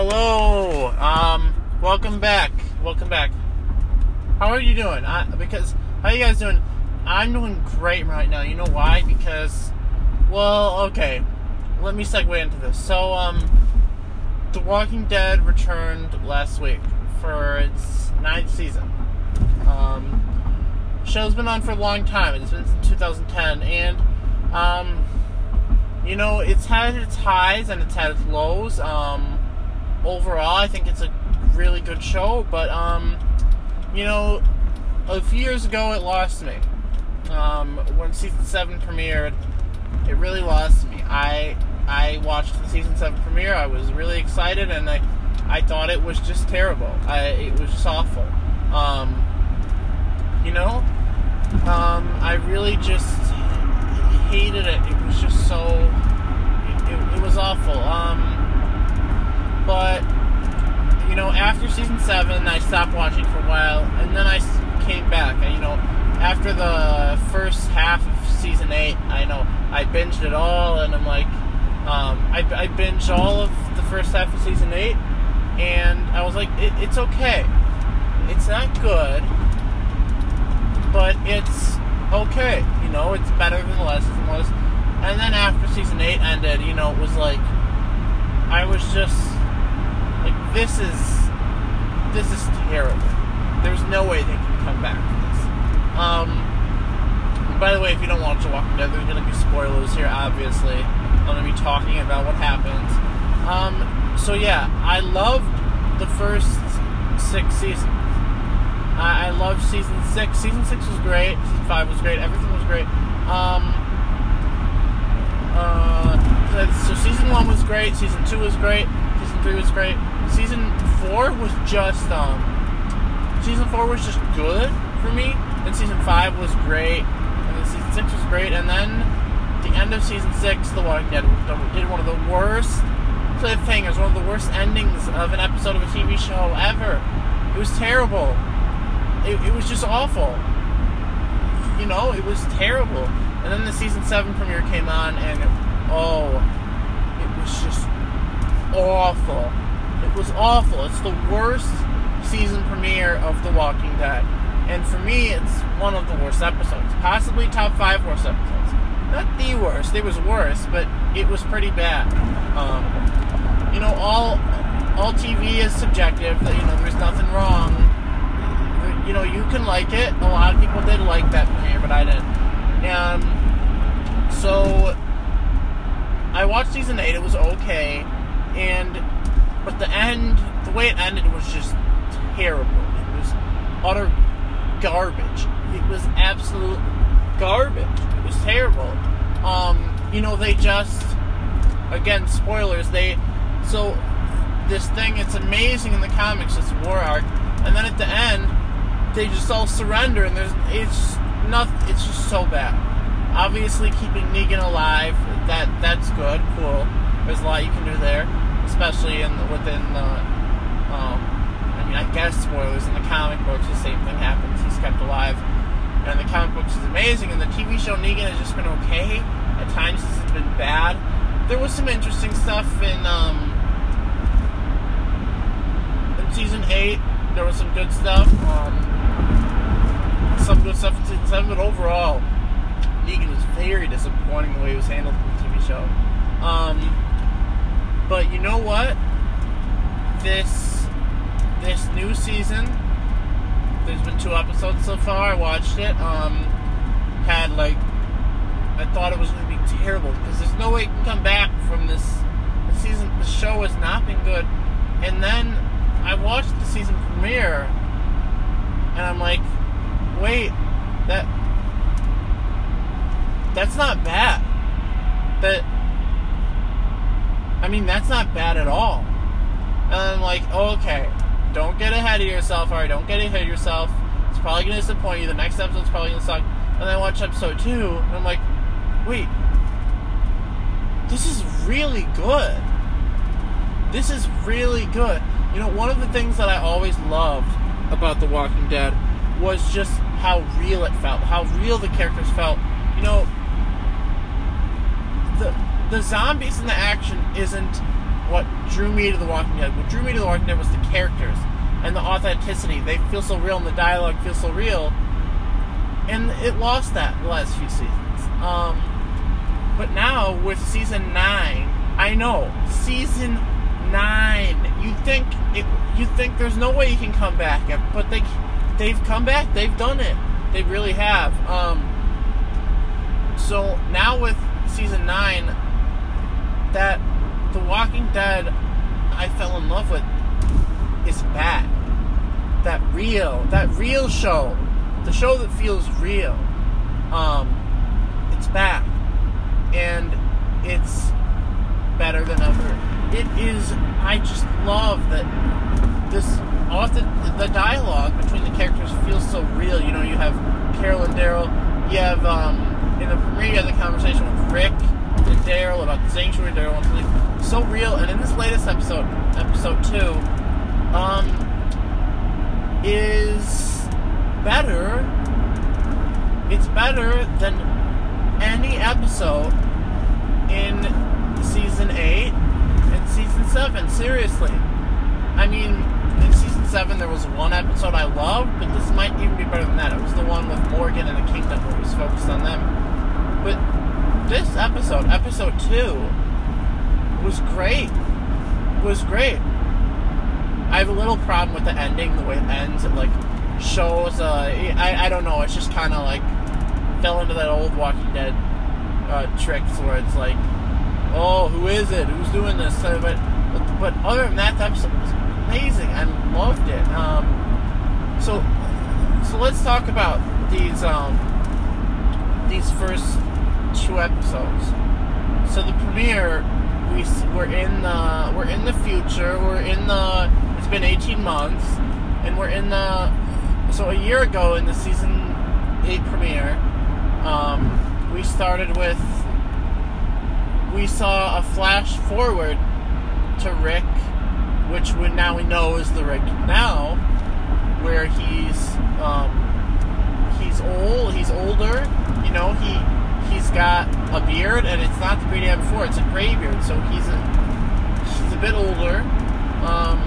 Hello. Um, welcome back. Welcome back. How are you doing? I, because how you guys doing? I'm doing great right now. You know why? Because, well, okay. Let me segue into this. So, um, The Walking Dead returned last week for its ninth season. Um, show's been on for a long time. It's been since 2010, and um, you know, it's had its highs and it's had its lows. Um, overall, I think it's a really good show, but um, you know, a few years ago it lost me. Um, when season seven premiered, it really lost me. I I watched the season seven premiere. I was really excited, and I I thought it was just terrible. I it was just awful. Um, you know, um, I really just hated it. It was just so. It, it, was awful. Um, but you know, after season seven, I stopped watching for a while, and then I came back. You know, after the first half of season eight, I know I binged it all, and I'm like, um, I, I binged all of the first half of season eight, and I was like, it, it's okay. It's not good, but it's okay. You know, it's better than the last season was. And then after season eight ended, you know, it was like I was just this is this is terrible. There's no way they can come back from this. Um, by the way, if you don't watch The Walking Dead, there's going to be spoilers here. Obviously, I'm going to be talking about what happens. Um, so yeah, I loved the first six seasons. I, I loved season six. Season six was great. Season five was great. Everything was great. Um, uh, so season one was great. Season two was great. Season three was great. Season four was just um, season four was just good for me. And season five was great. And then season six was great. And then the end of season six, The Walking Dead did one of the worst cliffhangers, one of the worst endings of an episode of a TV show ever. It was terrible. It, it was just awful. You know, it was terrible. And then the season seven premiere came on, and it, oh, it was just awful. It was awful. It's the worst season premiere of The Walking Dead. And for me, it's one of the worst episodes. Possibly top five worst episodes. Not the worst. It was worse, but it was pretty bad. Um, you know, all all TV is subjective. You know, there's nothing wrong. You know, you can like it. A lot of people did like that premiere, but I didn't. And so I watched season eight. It was okay, and but the end, the way it ended, was just terrible. It was utter garbage. It was absolute garbage. It was terrible. Um, you know, they just again spoilers. They so this thing. It's amazing in the comics. This war arc, and then at the end, they just all surrender, and there's it's not. It's just so bad. Obviously, keeping Negan alive that that's good, cool. There's a lot you can do there, especially in within the. Um, I mean, I guess spoilers in the comic books. The same thing happens. He's kept alive, and the comic books is amazing. And the TV show Negan has just been okay. At times, it's been bad. There was some interesting stuff in um, in season eight. There was some good stuff. Um, some good stuff in season seven, but overall, Negan was very disappointing the way he was handled in the TV show. Um, but you know what? This this new season, there's been two episodes so far. I watched it. Um, had like I thought it was going to be terrible because there's no way it can come back from this. The season, the show has not been good. And then I watched the season premiere, and I'm like, wait, that that's not bad. That I mean, that's not bad at all. And I'm like, oh, okay, don't get ahead of yourself. Alright, don't get ahead of yourself. It's probably gonna disappoint you. The next episode's probably gonna suck. And then I watch episode two, and I'm like, wait, this is really good. This is really good. You know, one of the things that I always loved about The Walking Dead was just how real it felt, how real the characters felt. You know, the the zombies and the action isn't what drew me to The Walking Dead. What drew me to The Walking Dead was the characters and the authenticity. They feel so real, and the dialogue feels so real. And it lost that the last few seasons. Um, but now with season nine, I know season nine. You think it, you think there's no way you can come back, but they they've come back. They've done it. They really have. Um, so now with season nine, that The Walking Dead I fell in love with is back. That real, that real show, the show that feels real. Um, it's back, and it's better than ever. It is. I just love that this often the dialogue between the characters feels so real. You know, you have Carol and Daryl. You have um, in the premiere, you have the conversation with Rick Daryl about the sanctuary. Daryl wants to leave. So real. And in this latest episode, episode two, um, is better. It's better than any episode in season eight and season seven. Seriously. I mean, in season seven there was one episode I loved, but this might even be better than that. It was the one with Morgan and the Kingdom where it was focused on them. But this episode, episode two, was great. Was great. I have a little problem with the ending, the way it ends. It like shows. Uh, I I don't know. It's just kind of like fell into that old Walking Dead uh, tricks where it's like, oh, who is it? Who's doing this? But but, but other than that, the episode was amazing. I loved it. Um, so so let's talk about these um, these first two episodes. So the premiere, we we're in the we're in the future. We're in the. It's been 18 months, and we're in the. So a year ago in the season eight premiere, um, we started with. We saw a flash forward to Rick, which we now we know is the Rick now, where he's um, he's old. He's older. You know he he's got a beard, and it's not the beard he had before. It's a gray beard, so he's a he's a bit older, um,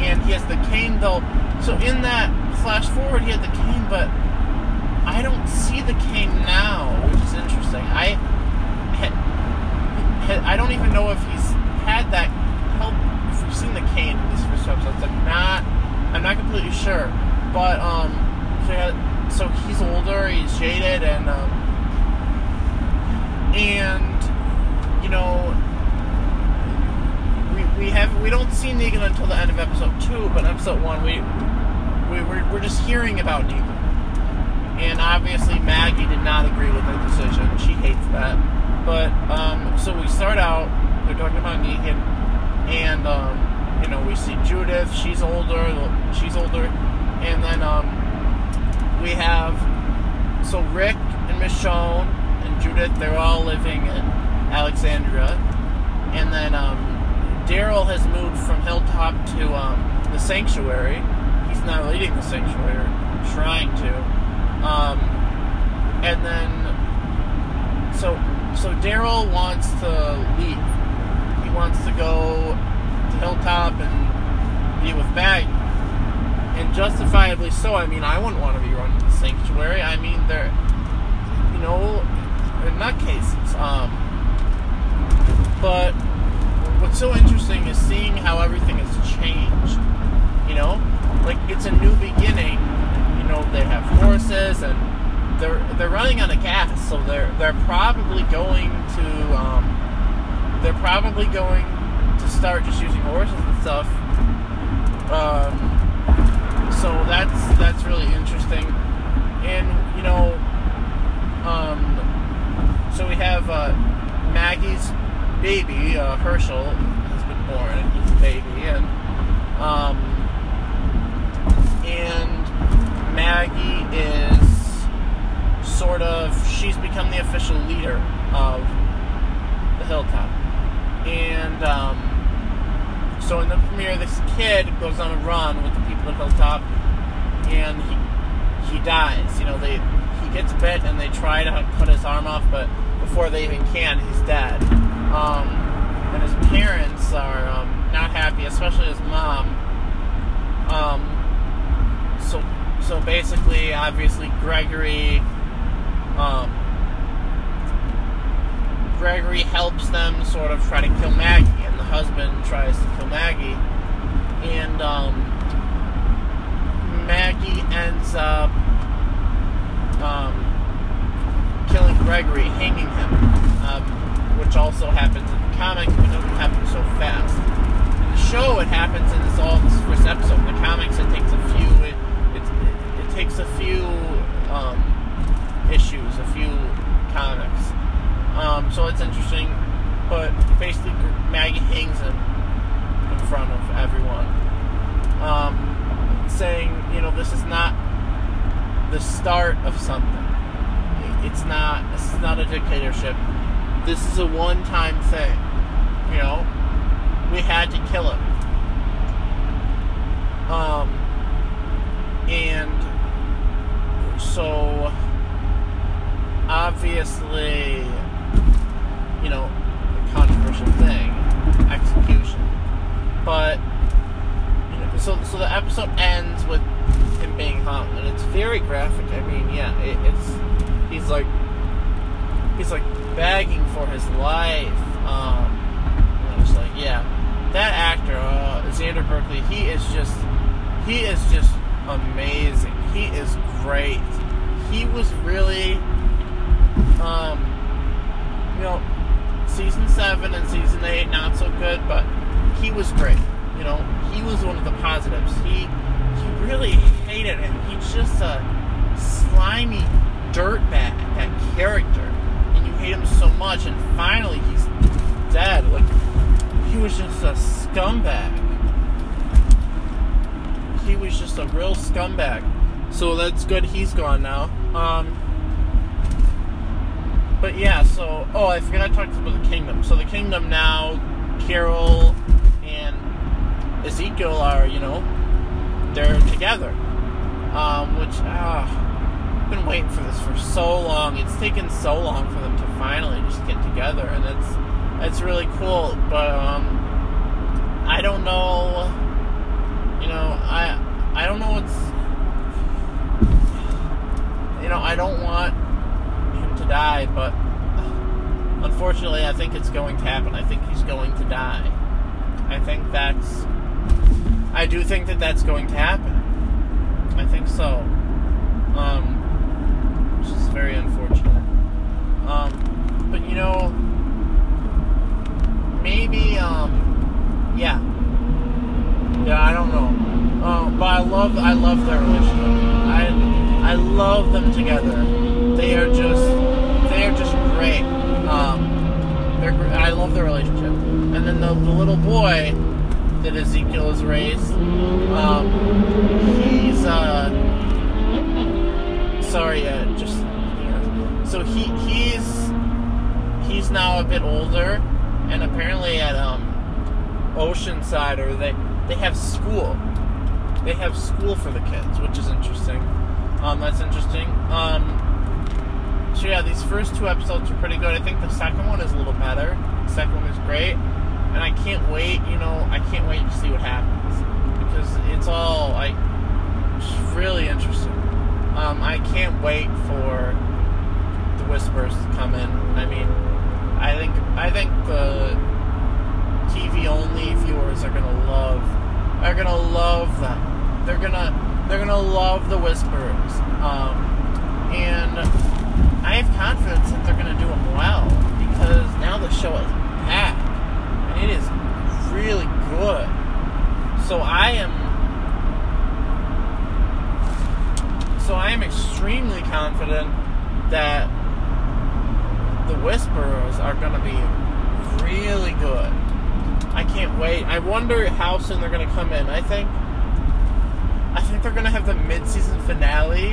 and he has the cane though. So in that flash forward, he had the cane, but I don't see the cane now, which is interesting. I I don't even know if he's had that. Held, if we've seen the cane in these first episodes, I'm not. I'm not completely sure, but um, so, so he's older, he's jaded, and um, and you know we, we don't see Negan until the end of episode two, but episode one we we we're, we're just hearing about Negan, and obviously Maggie did not agree with the decision. She hates that, but um, so we start out they're talking about Negan, and um, you know we see Judith. She's older. She's older, and then um, we have so Rick and Michonne and Judith, they're all living in Alexandria. And then um, Daryl has moved from Hilltop to um, the Sanctuary. He's now leading the Sanctuary, trying to. Um, and then, so so Daryl wants to leave. He wants to go to Hilltop and be with Maggie. And justifiably so. I mean, I wouldn't want to be running the Sanctuary. I mean, they're, you know, in nutcases. Um, but what's so interesting is seeing how everything has changed. You know, like it's a new beginning. You know, they have horses and they're they're running on a gas, so they're they're probably going to um, they're probably going to start just using horses and stuff. Um, so that's that's really interesting, and you know, um, so we have uh, Maggie's baby, uh, Hershel, has been born, and he's a baby, and um, and Maggie is sort of she's become the official leader of the Hilltop, and um, so in the premiere, this kid goes on a run with the people at Hilltop, and he he dies. You know, they he gets bit, and they try to cut his arm off, but before they even can, he's dead. Um, and his parents are um, not happy, especially his mom. Um, so so basically, obviously, Gregory. Um, Gregory helps them sort of try to kill Maggie, and the husband tries to kill Maggie, and um, Maggie ends up um, killing Gregory, hanging him, um, which also happens in the comics, but doesn't happen so fast. In the show, it happens in this all this first episode. In the comics, it takes a few. It, it, it, it takes a few um, issues, a few comics. Um, so it's interesting, but basically Maggie hangs him in front of everyone, um, saying, you know, this is not the start of something. It's not. This is not a dictatorship. This is a one-time thing. You know, we had to kill him. Um, and so obviously you know, a controversial thing, execution. But you know, so so the episode ends with him being hung, and it's very graphic. I mean, yeah, it, it's he's like he's like begging for his life. Um, and it's like, yeah, that actor, uh, Xander Berkeley, he is just he is just amazing. He is great. He was really, um, you know, season seven and season eight not so good, but he was great. You know, he was one of the positives. He he really hated him. He's just a slimy dirtbag, that character, hate him so much. And finally, he's dead. Like he was just a scumbag. He was just a real scumbag. So that's good. He's gone now. Um, but yeah, so oh, I forgot I talked about the kingdom. So the kingdom now, Carol and Ezekiel are you know they're together, um, which ah, I've been waiting for this for so long. It's taken so long for them to finally just get together, and it's it's really cool. But um, I don't know, you know, I I don't know what's you know I don't want him to die, but unfortunately, I think it's going to happen. I think he's going to die. I think that's. I do think that that's going to happen. I think so. Um, very unfortunate. Um, but you know, maybe, um, yeah. Yeah, I don't know. Uh, but I love, I love their relationship. I, I love them together. They are just they're just great. Um, I love their relationship. And then the, the little boy that Ezekiel has raised, um, he's uh, sorry, uh, just so he he's he's now a bit older, and apparently at um, Oceanside or they they have school. They have school for the kids, which is interesting. Um, that's interesting. Um, so yeah, these first two episodes are pretty good. I think the second one is a little better. The second one is great, and I can't wait. You know, I can't wait to see what happens because it's all like really interesting. Um, I can't wait for whispers in. I mean, I think I think the TV only viewers are gonna love are gonna love them. They're gonna they're gonna love the whispers. Um, and I have confidence that they're to do them well because now the show is back and it is really good. So I am so I am extremely confident that the Whisperers are going to be really good. I can't wait. I wonder how soon they're going to come in. I think I think they're going to have the mid-season finale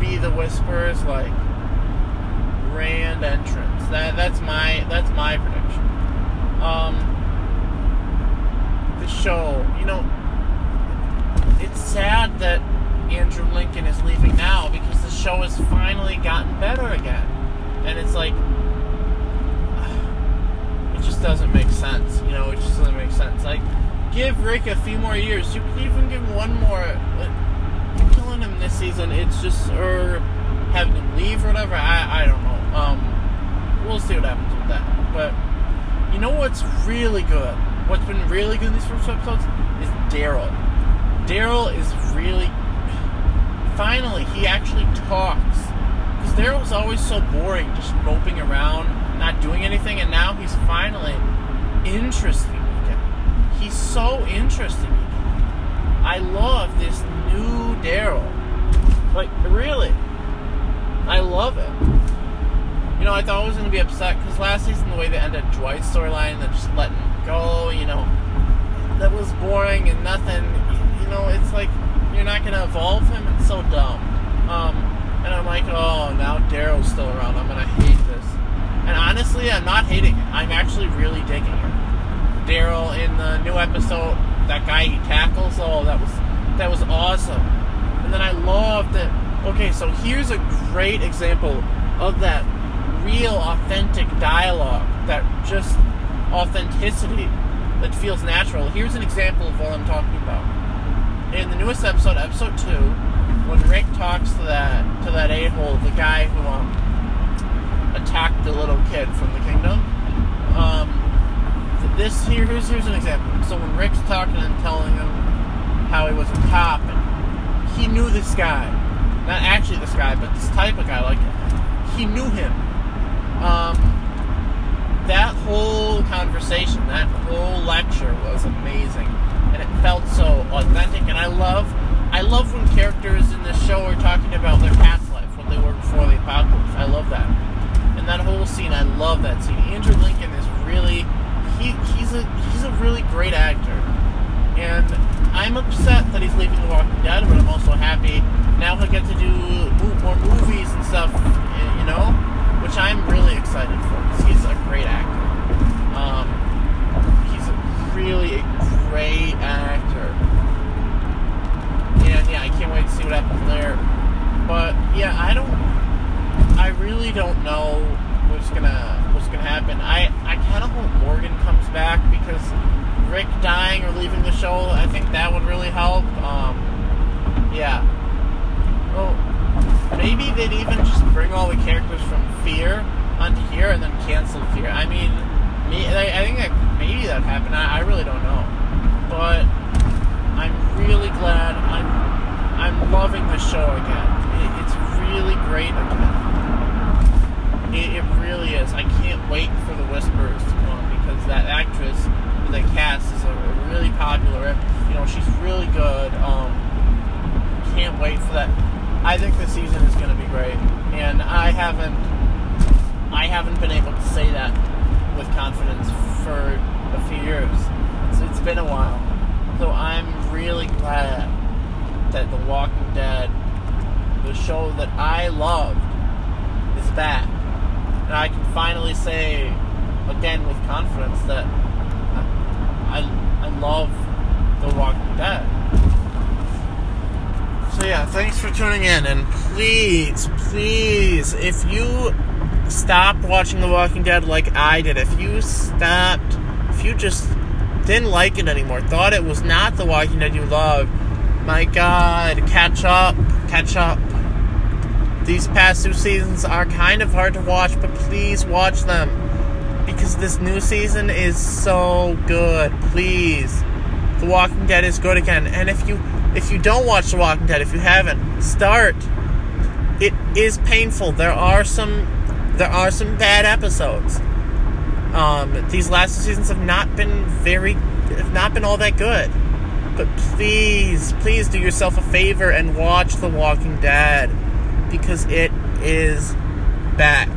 be the Whisperers like grand entrance. That that's my that's my prediction. Um, the show, you know, it's sad that Andrew Lincoln is leaving now because the show has finally gotten better again, and it's like it just doesn't make sense. You know, it just doesn't make sense. Like, give Rick a few more years. You could even give him one more. Like, killing him this season, it's just or having him leave or whatever. I I don't know. Um, we'll see what happens with that. But you know what's really good? What's been really good in these first episodes is Daryl. Daryl is really finally he actually talks because Daryl was always so boring, just moping around, not doing anything, and now he's finally interesting again. He's so interesting again. I love this new Daryl. Like really, I love it. You know, I thought I was going to be upset because last season, the way they ended Dwight's storyline, they just letting him go, you know, that was boring and nothing. You know, it's like you're not going to evolve him. It's so dumb. Like, oh, now Daryl's still around. I'm to hate this. And honestly, I'm not hating it. I'm actually really digging it. Daryl in the new episode, that guy he tackles, oh, that was that was awesome. And then I loved it. Okay, so here's a great example of that real, authentic dialogue, that just authenticity that feels natural. Here's an example of what I'm talking about. In the newest episode, episode two, when Rick talks to that to that a hole, the guy who um, attacked the little kid from the kingdom. Um, this here here's here's an example. So when Rick's talking and telling him how he was a cop, and he knew this guy, not actually this guy, but this type of guy, like he knew him um, that whole conversation, that whole lecture was amazing, and it felt so authentic. And I love, I love when characters in this show are talking about their past life, what they were before the apocalypse. I love that, and that whole scene, I love that scene. Andrew Lincoln is really, he, he's a he's a really great actor, and I'm upset that he's leaving The Walking Dead, but I'm also happy now he'll get to do more movies and stuff, you know which I'm really excited for because he's a great actor. Um, he's a really great actor, and yeah, I can't wait to see what happens there. But yeah, I don't, I really don't know what's gonna what's gonna happen. I I kind of hope Morgan comes back because Rick dying or leaving the show, I think that would really help. Um, yeah. Well, maybe they'd even just bring all the characters from Fear onto here and then cancel Fear. I mean, me, I think that maybe that happened. I, I really don't know, but I'm really glad. I'm I'm loving the show again. It, it's really great again. It, it really is. I can't wait for the Whispers to come because that actress, the cast is a, a really popular. You know, she's really good. Um, can't wait for that I think the season is going to be great, and I haven't I haven't been able to say that with confidence for a few years. It's, it's been a while, so I'm really glad that The Walking Dead, the show that I loved, is back, and I can finally say again with confidence that I I love The Walking Dead. So yeah, thanks for tuning in, and please, please, if you stopped watching The Walking Dead like I did, if you stopped, if you just didn't like it anymore, thought it was not The Walking Dead you loved, my God, catch up, catch up. These past two seasons are kind of hard to watch, but please watch them because this new season is so good. Please, The Walking Dead is good again, and if you if you don't watch The Walking Dead, if you haven't, start. It is painful. There are some there are some bad episodes. Um, these last two seasons have not been very have not been all that good. But please, please do yourself a favor and watch The Walking Dead because it is back.